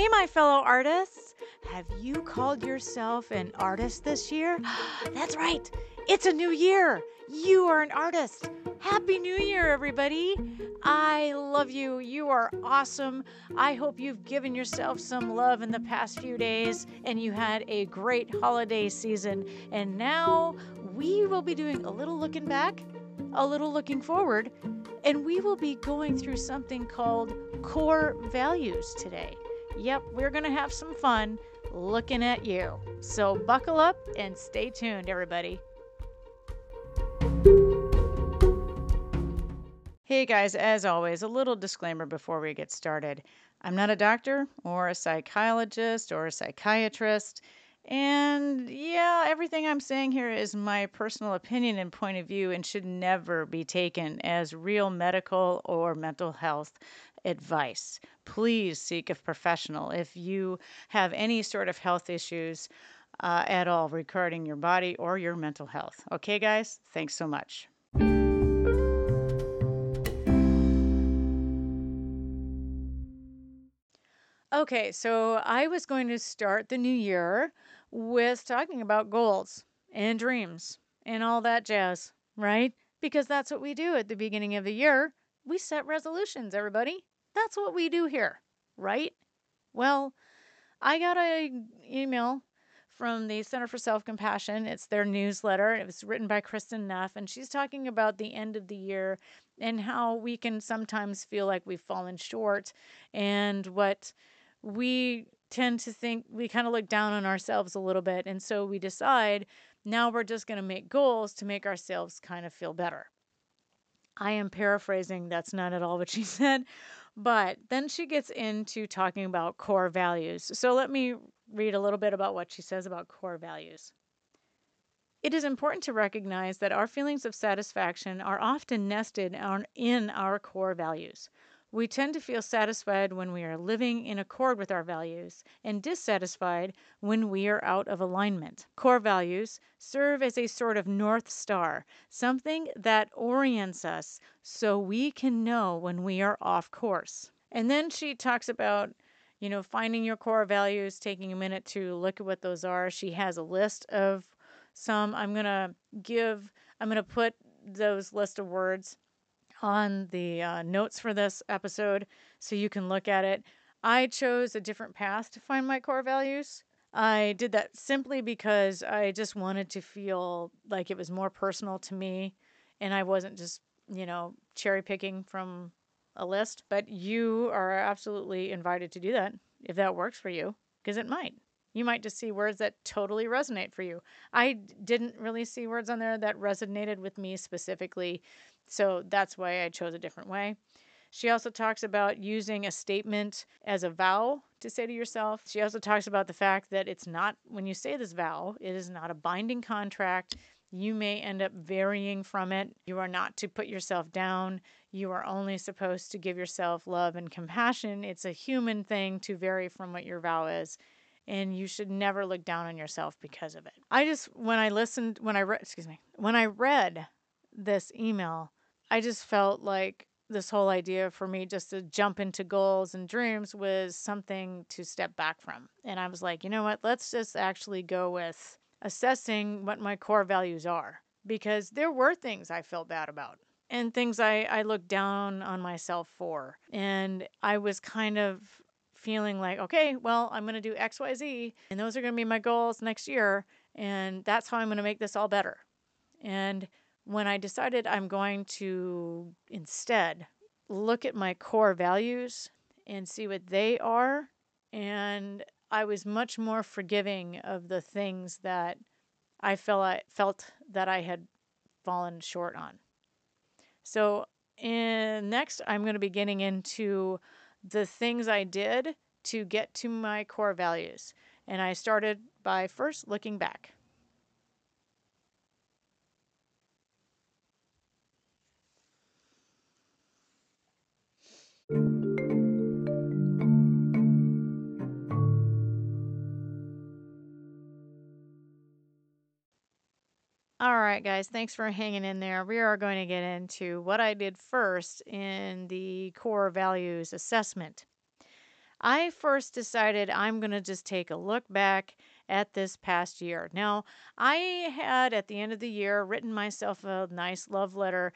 Hey, my fellow artists. Have you called yourself an artist this year? That's right. It's a new year. You are an artist. Happy New Year, everybody. I love you. You are awesome. I hope you've given yourself some love in the past few days and you had a great holiday season. And now we will be doing a little looking back, a little looking forward, and we will be going through something called core values today. Yep, we're going to have some fun looking at you. So buckle up and stay tuned, everybody. Hey guys, as always, a little disclaimer before we get started. I'm not a doctor or a psychologist or a psychiatrist. And yeah, everything I'm saying here is my personal opinion and point of view and should never be taken as real medical or mental health advice. Please seek a professional if you have any sort of health issues uh, at all regarding your body or your mental health. Okay, guys? Thanks so much. Okay, so I was going to start the new year with talking about goals and dreams and all that jazz, right? Because that's what we do at the beginning of the year. We set resolutions, everybody. That's what we do here, right? Well, I got an email from the Center for Self Compassion. It's their newsletter. It was written by Kristin Neff, and she's talking about the end of the year and how we can sometimes feel like we've fallen short and what we tend to think we kind of look down on ourselves a little bit. And so we decide now we're just going to make goals to make ourselves kind of feel better. I am paraphrasing, that's not at all what she said. But then she gets into talking about core values. So let me read a little bit about what she says about core values. It is important to recognize that our feelings of satisfaction are often nested in our core values. We tend to feel satisfied when we are living in accord with our values and dissatisfied when we are out of alignment. Core values serve as a sort of north star, something that orients us so we can know when we are off course. And then she talks about you know, finding your core values, taking a minute to look at what those are. She has a list of some. I'm going to give, I'm going to put those list of words on the uh, notes for this episode so you can look at it. I chose a different path to find my core values. I did that simply because I just wanted to feel like it was more personal to me and I wasn't just, you know, cherry picking from a list. But you are absolutely invited to do that if that works for you, because it might. You might just see words that totally resonate for you. I didn't really see words on there that resonated with me specifically so that's why I chose a different way. She also talks about using a statement as a vow to say to yourself. She also talks about the fact that it's not, when you say this vow, it is not a binding contract. You may end up varying from it. You are not to put yourself down. You are only supposed to give yourself love and compassion. It's a human thing to vary from what your vow is. And you should never look down on yourself because of it. I just, when I listened, when I read, excuse me, when I read this email, I just felt like this whole idea for me just to jump into goals and dreams was something to step back from. And I was like, you know what? Let's just actually go with assessing what my core values are because there were things I felt bad about and things I, I looked down on myself for. And I was kind of feeling like, okay, well, I'm going to do XYZ and those are going to be my goals next year. And that's how I'm going to make this all better. And when I decided I'm going to instead look at my core values and see what they are, and I was much more forgiving of the things that I felt I felt that I had fallen short on. So, in, next, I'm going to be getting into the things I did to get to my core values. And I started by first looking back. All right, guys, thanks for hanging in there. We are going to get into what I did first in the core values assessment. I first decided I'm going to just take a look back at this past year. Now, I had at the end of the year written myself a nice love letter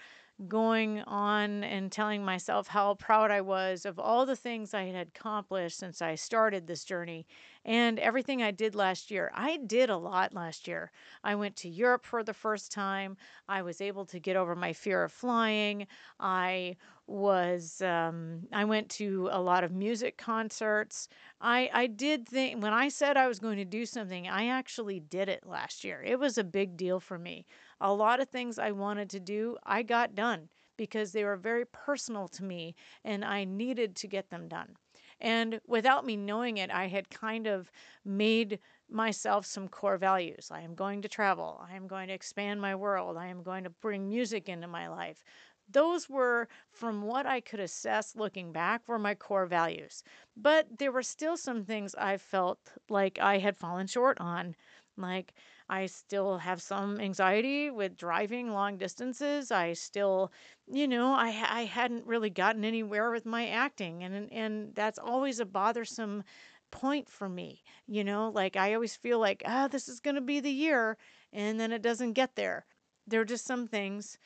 going on and telling myself how proud I was of all the things I had accomplished since I started this journey and everything I did last year. I did a lot last year. I went to Europe for the first time. I was able to get over my fear of flying. I was um, I went to a lot of music concerts. I I did think when I said I was going to do something, I actually did it last year. It was a big deal for me. A lot of things I wanted to do, I got done because they were very personal to me and I needed to get them done. And without me knowing it, I had kind of made myself some core values. I am going to travel. I am going to expand my world. I am going to bring music into my life. Those were, from what I could assess looking back, were my core values. But there were still some things I felt like I had fallen short on. Like, I still have some anxiety with driving long distances. I still, you know, I I hadn't really gotten anywhere with my acting and and that's always a bothersome point for me. You know, like I always feel like, ah, this is going to be the year and then it doesn't get there. There are just some things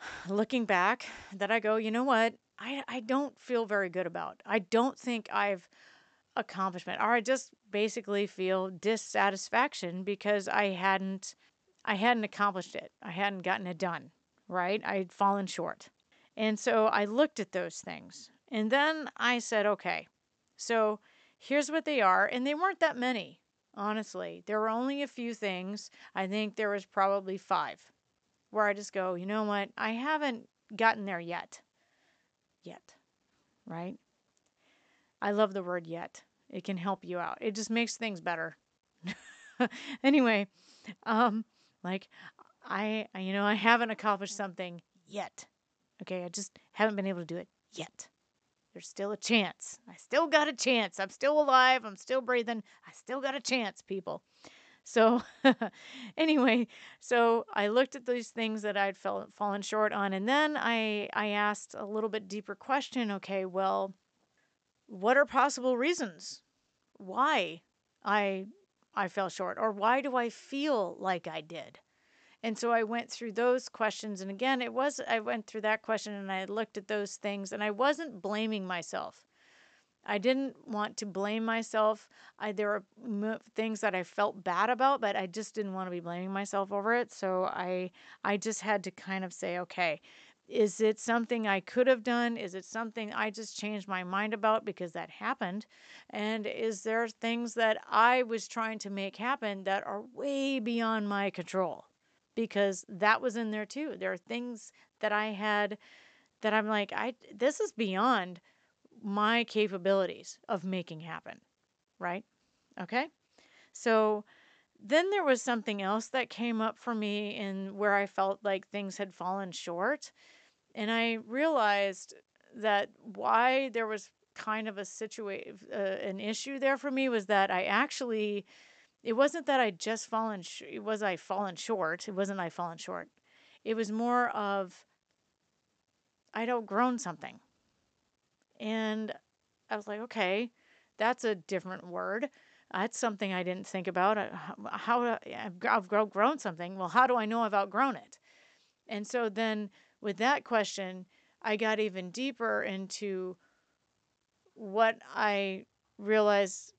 looking back that I go, you know what? I I don't feel very good about. I don't think I've accomplishment or I just basically feel dissatisfaction because I hadn't I hadn't accomplished it. I hadn't gotten it done, right? I'd fallen short. And so I looked at those things. And then I said, okay. So here's what they are, and they weren't that many, honestly. There were only a few things. I think there was probably 5 where I just go, you know what? I haven't gotten there yet. Yet. Right? I love the word yet. It can help you out. It just makes things better. anyway, um like I you know, I haven't accomplished something yet. Okay? I just haven't been able to do it yet. There's still a chance. I still got a chance. I'm still alive. I'm still breathing. I still got a chance, people. So, anyway, so I looked at these things that I'd felt fallen short on, and then I I asked a little bit deeper question. Okay, well, what are possible reasons why I I fell short or why do I feel like I did? And so I went through those questions and again it was I went through that question and I looked at those things and I wasn't blaming myself. I didn't want to blame myself. I, there were m- things that I felt bad about, but I just didn't want to be blaming myself over it. So I I just had to kind of say, okay, is it something I could have done? Is it something I just changed my mind about because that happened? And is there things that I was trying to make happen that are way beyond my control? Because that was in there too. There are things that I had that I'm like, I this is beyond my capabilities of making happen, right? Okay? So then there was something else that came up for me in where I felt like things had fallen short. And I realized that why there was kind of a situation, uh, an issue there for me was that I actually, it wasn't that I just fallen, sh- it was I fallen short. It wasn't I fallen short. It was more of I'd outgrown something. And I was like, okay, that's a different word. That's something I didn't think about. Uh, how, how I've outgrown something. Well, how do I know I've outgrown it? And so then with that question, I got even deeper into what I realized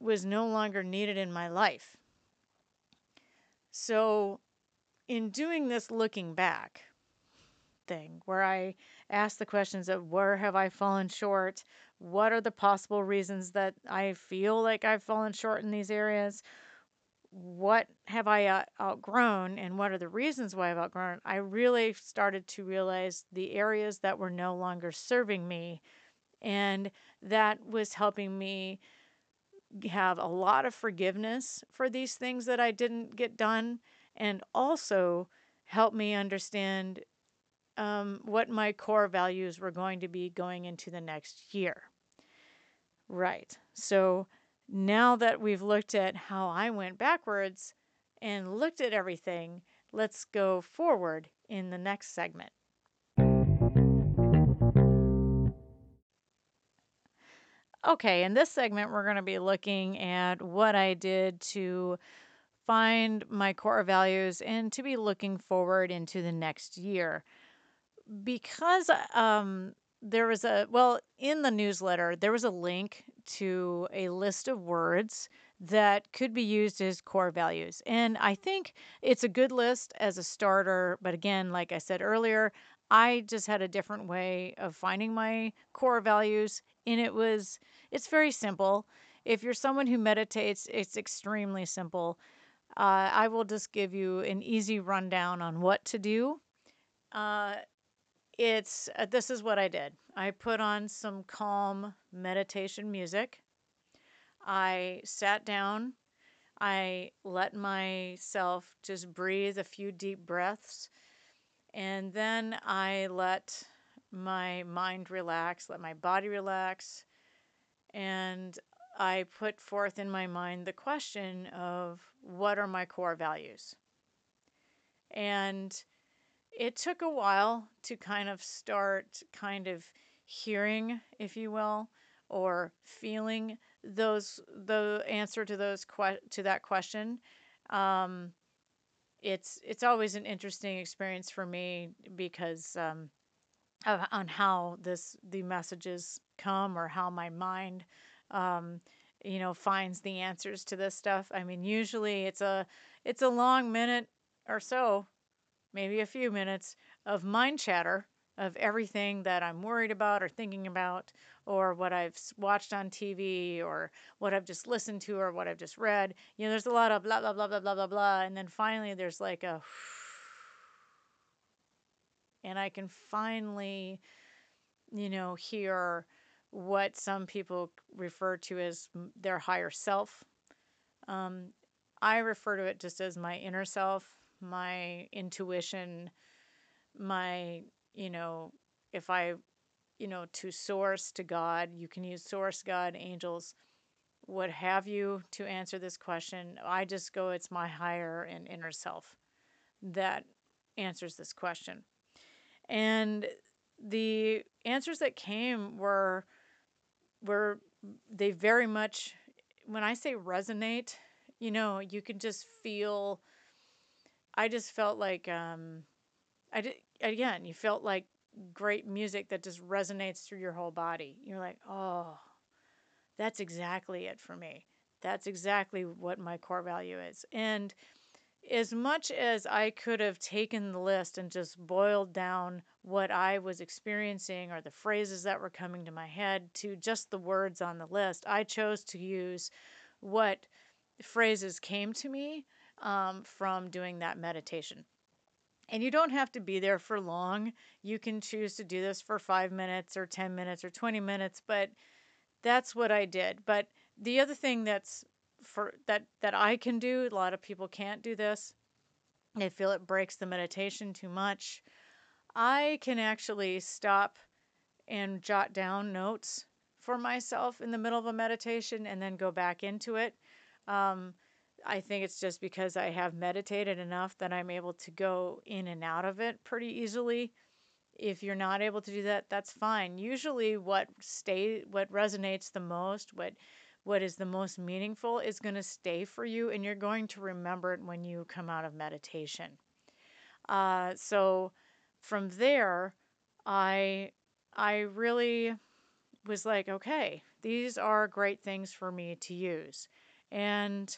was no longer needed in my life. So, in doing this looking back thing, where I ask the questions of where have I fallen short? What are the possible reasons that I feel like I've fallen short in these areas? what have I uh, outgrown and what are the reasons why I've outgrown, I really started to realize the areas that were no longer serving me. And that was helping me have a lot of forgiveness for these things that I didn't get done and also help me understand um, what my core values were going to be going into the next year. Right. So now that we've looked at how I went backwards and looked at everything, let's go forward in the next segment. Okay, in this segment, we're going to be looking at what I did to find my core values and to be looking forward into the next year. Because um, there was a, well, in the newsletter, there was a link to a list of words that could be used as core values. And I think it's a good list as a starter. But again, like I said earlier, I just had a different way of finding my core values. And it was, it's very simple. If you're someone who meditates, it's extremely simple. Uh, I will just give you an easy rundown on what to do. Uh, it's uh, this is what I did. I put on some calm meditation music. I sat down. I let myself just breathe a few deep breaths. And then I let my mind relax, let my body relax. And I put forth in my mind the question of what are my core values? And it took a while to kind of start kind of hearing, if you will, or feeling those the answer to those que- to that question. Um, it's it's always an interesting experience for me because um, of, on how this the messages come or how my mind um, you know finds the answers to this stuff. I mean, usually it's a it's a long minute or so maybe a few minutes of mind chatter of everything that I'm worried about or thinking about, or what I've watched on TV, or what I've just listened to, or what I've just read. You know, there's a lot of blah, blah, blah, blah, blah, blah, blah. And then finally, there's like a, and I can finally, you know, hear what some people refer to as their higher self. Um, I refer to it just as my inner self my intuition, my, you know, if I, you know, to source to God, you can use source, God, angels, what have you to answer this question. I just go, it's my higher and inner self that answers this question. And the answers that came were were they very much when I say resonate, you know, you can just feel I just felt like um I did again, you felt like great music that just resonates through your whole body. You're like, "Oh, that's exactly it for me. That's exactly what my core value is." And as much as I could have taken the list and just boiled down what I was experiencing or the phrases that were coming to my head to just the words on the list, I chose to use what phrases came to me um, from doing that meditation. And you don't have to be there for long. You can choose to do this for five minutes or 10 minutes or 20 minutes, but that's what I did. But the other thing that's for that that I can do, a lot of people can't do this. They feel it breaks the meditation too much. I can actually stop and jot down notes for myself in the middle of a meditation and then go back into it. Um, I think it's just because I have meditated enough that I'm able to go in and out of it pretty easily. If you're not able to do that, that's fine. Usually what stay what resonates the most, what what is the most meaningful is going to stay for you and you're going to remember it when you come out of meditation. Uh, so from there, I I really was like, okay, these are great things for me to use. And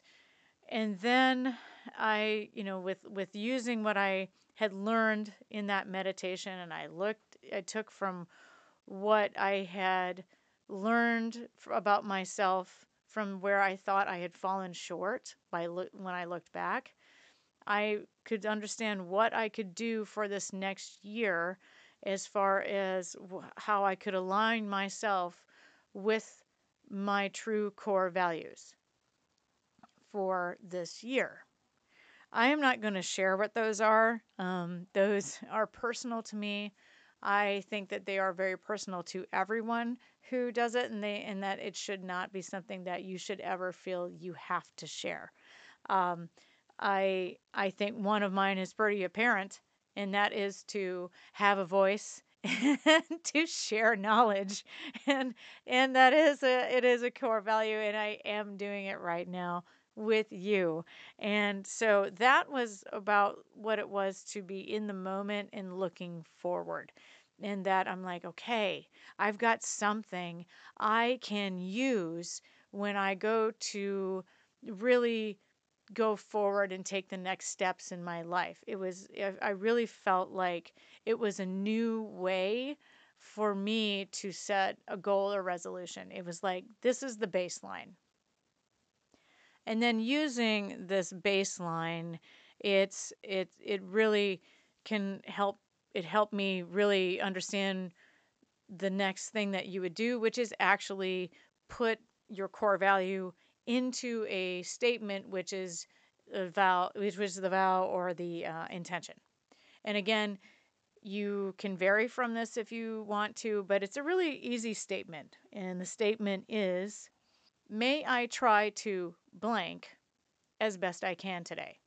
and then I, you know, with with using what I had learned in that meditation and I looked I took from what I had learned about myself from where I thought I had fallen short by lo- when I looked back. I could understand what I could do for this next year as far as how I could align myself with my true core values for this year. I am not going to share what those are. Um, those are personal to me. I think that they are very personal to everyone who does it, and they and that it should not be something that you should ever feel you have to share. Um, I I think one of mine is pretty apparent, and that is to have a voice and to share knowledge and and that is a it is a core value and I am doing it right now with you. And so that was about what it was to be in the moment and looking forward. And that I'm like, okay, I've got something I can use when I go to really go forward and take the next steps in my life. It was, I really felt like it was a new way for me to set a goal or resolution. It was like, this is the baseline. And then using this baseline, it's it it really can help it helped me really understand the next thing that you would do, which is actually put your core value into a statement, which is a vow, which was the vow or the uh, intention. And again, you can vary from this if you want to, but it's a really easy statement. And the statement is May I try to blank as best I can today?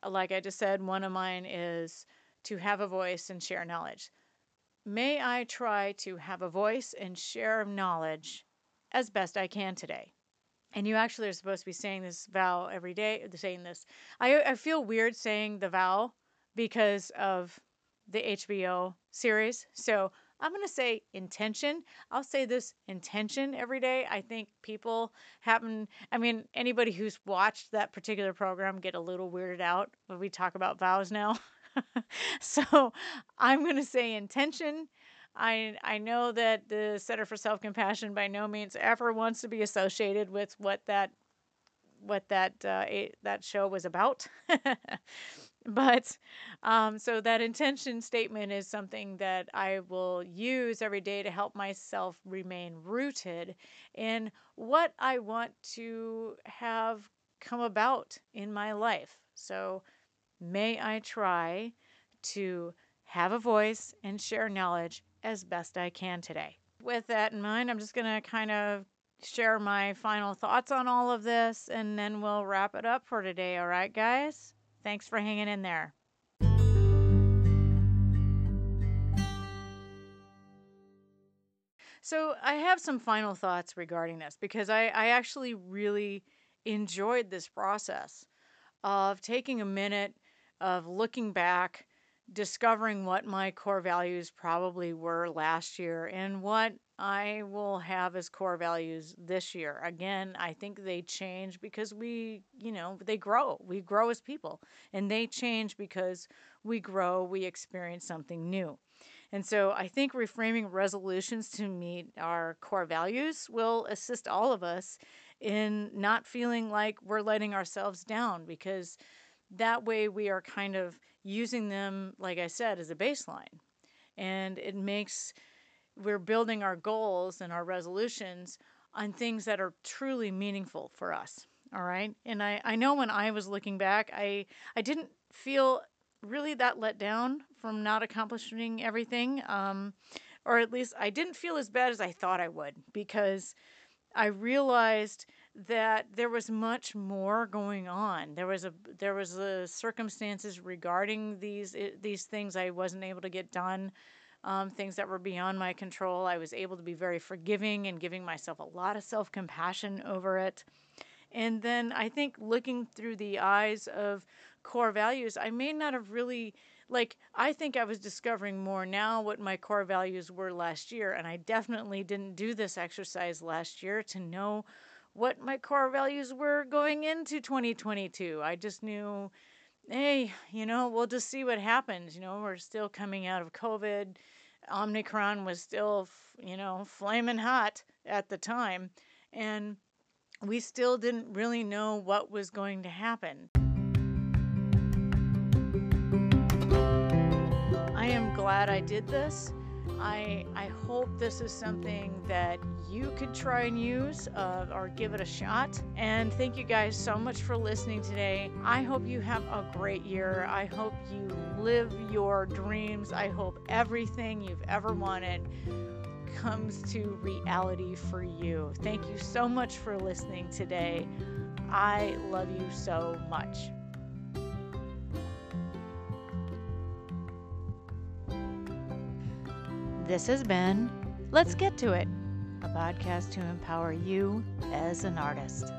Uh, like I just said, one of mine is to have a voice and share knowledge. May I try to have a voice and share knowledge as best I can today? And you actually are supposed to be saying this vow every day, uh, saying this. I, I feel weird saying the vow because of the HBO series. So I'm going to say intention. I'll say this intention every day. I think people happen, I mean, anybody who's watched that particular program get a little weirded out when we talk about vows now. so I'm going to say intention. I I know that the Center for Self Compassion by no means ever wants to be associated with what that what that uh, that show was about. but um, so that intention statement is something that I will use every day to help myself remain rooted in what I want to have come about in my life. So may I try to have a voice and share knowledge as best I can today. With that in mind, I'm just going to kind of share my final thoughts on all of this and then we'll wrap it up for today. All right, guys? Thanks for hanging in there. So, I have some final thoughts regarding this because I, I actually really enjoyed this process of taking a minute of looking back discovering what my core values probably were last year and what I will have as core values this year. Again, I think they change because we, you know, they grow. We grow as people and they change because we grow, we experience something new. And so I think reframing resolutions to meet our core values will assist all of us in not feeling like we're letting ourselves down because that way we are kind of using them, like I said, as a baseline. And it makes, we're building our goals and our resolutions on things that are truly meaningful for us. All right. And I, I know when I was looking back, I, I didn't feel really that let down from not accomplishing everything. Um, or at least I didn't feel as bad as I thought I would because I realized that there was much more going on. There was a there was a circumstances regarding these these things I wasn't able to get done, um, things that were beyond my control. I was able to be very forgiving and giving myself a lot of self compassion over it. And then I think looking through the eyes of core values, I may not have really like I think I was discovering more now what my core values were last year and I definitely didn't do this exercise last year to know what my core values were going into 2022. I just knew, hey, you know, we'll just see what happens. You know, we're still coming out of COVID. Omicron was still, you know, flaming hot at the time. And we still didn't really know what was going to happen. I am glad I did this I, I hope this is something that you could try and use uh, or give it a shot. And thank you guys so much for listening today. I hope you have a great year. I hope you live your dreams. I hope everything you've ever wanted comes to reality for you. Thank you so much for listening today. I love you so much. This has been Let's Get to It, a podcast to empower you as an artist.